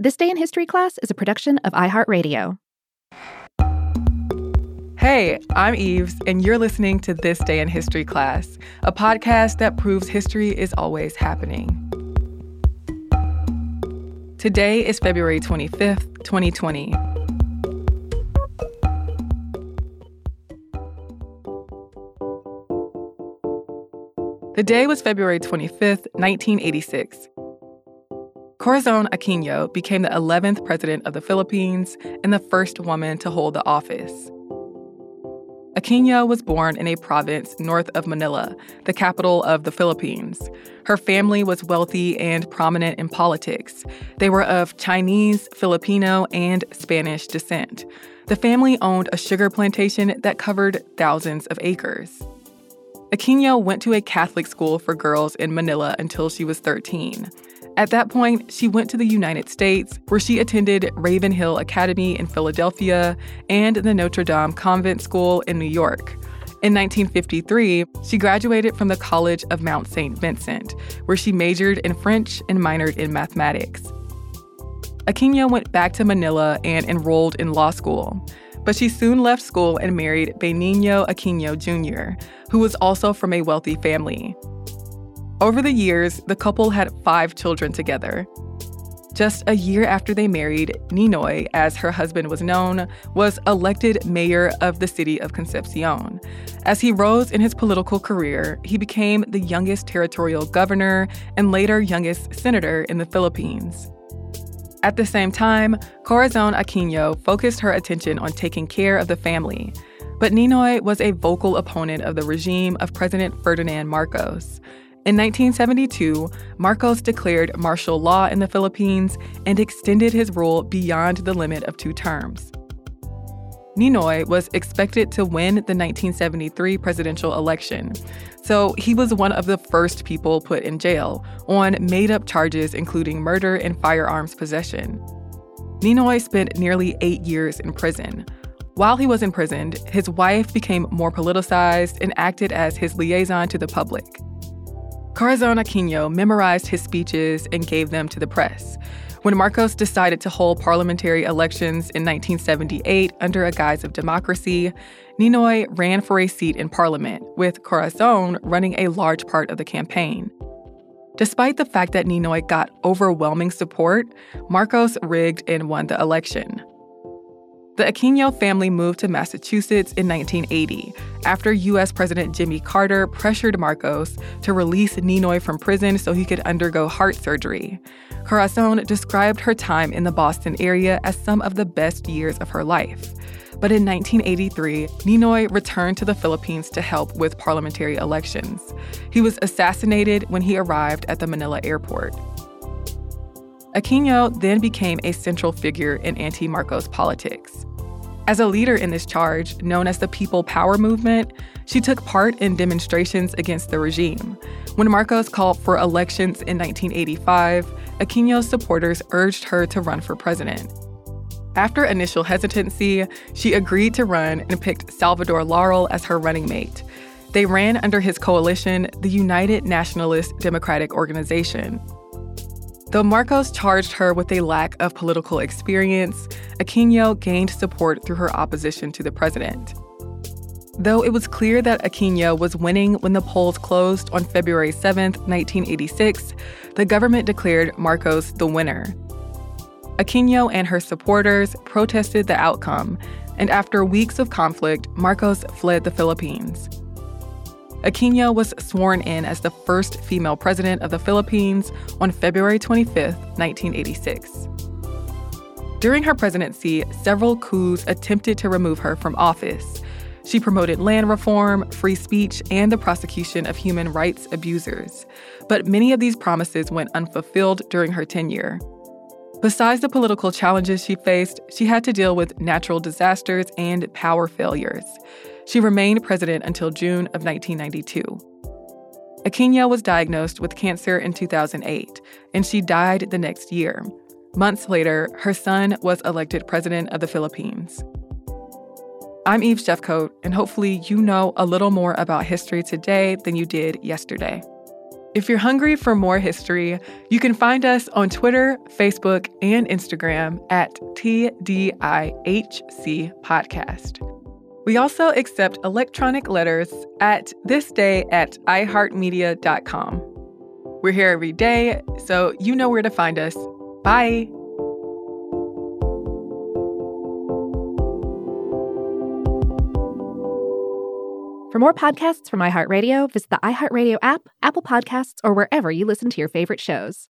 This Day in History class is a production of iHeartRadio. Hey, I'm Eves, and you're listening to This Day in History class, a podcast that proves history is always happening. Today is February 25th, 2020. The day was February 25th, 1986. Corazon Aquino became the 11th president of the Philippines and the first woman to hold the office. Aquino was born in a province north of Manila, the capital of the Philippines. Her family was wealthy and prominent in politics. They were of Chinese, Filipino, and Spanish descent. The family owned a sugar plantation that covered thousands of acres. Aquino went to a Catholic school for girls in Manila until she was 13. At that point, she went to the United States, where she attended Ravenhill Academy in Philadelphia and the Notre Dame Convent School in New York. In 1953, she graduated from the College of Mount St. Vincent, where she majored in French and minored in mathematics. Aquino went back to Manila and enrolled in law school. But she soon left school and married Benigno Aquino Jr., who was also from a wealthy family. Over the years, the couple had five children together. Just a year after they married, Ninoy, as her husband was known, was elected mayor of the city of Concepcion. As he rose in his political career, he became the youngest territorial governor and later youngest senator in the Philippines. At the same time, Corazon Aquino focused her attention on taking care of the family. But Ninoy was a vocal opponent of the regime of President Ferdinand Marcos. In 1972, Marcos declared martial law in the Philippines and extended his rule beyond the limit of two terms. Ninoy was expected to win the 1973 presidential election, so he was one of the first people put in jail on made up charges including murder and firearms possession. Ninoy spent nearly eight years in prison. While he was imprisoned, his wife became more politicized and acted as his liaison to the public. Corazon Aquino memorized his speeches and gave them to the press. When Marcos decided to hold parliamentary elections in 1978 under a guise of democracy, Ninoy ran for a seat in parliament, with Corazon running a large part of the campaign. Despite the fact that Ninoy got overwhelming support, Marcos rigged and won the election. The Aquino family moved to Massachusetts in 1980 after U.S. President Jimmy Carter pressured Marcos to release Ninoy from prison so he could undergo heart surgery. Corazon described her time in the Boston area as some of the best years of her life. But in 1983, Ninoy returned to the Philippines to help with parliamentary elections. He was assassinated when he arrived at the Manila airport. Aquino then became a central figure in anti Marcos politics. As a leader in this charge, known as the People Power Movement, she took part in demonstrations against the regime. When Marcos called for elections in 1985, Aquino's supporters urged her to run for president. After initial hesitancy, she agreed to run and picked Salvador Laurel as her running mate. They ran under his coalition, the United Nationalist Democratic Organization. Though Marcos charged her with a lack of political experience, Aquino gained support through her opposition to the president. Though it was clear that Aquino was winning when the polls closed on February 7, 1986, the government declared Marcos the winner. Aquino and her supporters protested the outcome, and after weeks of conflict, Marcos fled the Philippines. Aquino was sworn in as the first female president of the Philippines on February 25, 1986. During her presidency, several coups attempted to remove her from office. She promoted land reform, free speech, and the prosecution of human rights abusers. But many of these promises went unfulfilled during her tenure. Besides the political challenges she faced, she had to deal with natural disasters and power failures. She remained president until June of 1992. Aquino was diagnosed with cancer in 2008, and she died the next year. Months later, her son was elected president of the Philippines. I'm Eve Jeffcoat, and hopefully, you know a little more about history today than you did yesterday. If you're hungry for more history, you can find us on Twitter, Facebook, and Instagram at TDIHC Podcast. We also accept electronic letters at thisday at iheartmedia.com. We're here every day, so you know where to find us. Bye. For more podcasts from iHeartRadio, visit the iHeartRadio app, Apple Podcasts, or wherever you listen to your favorite shows.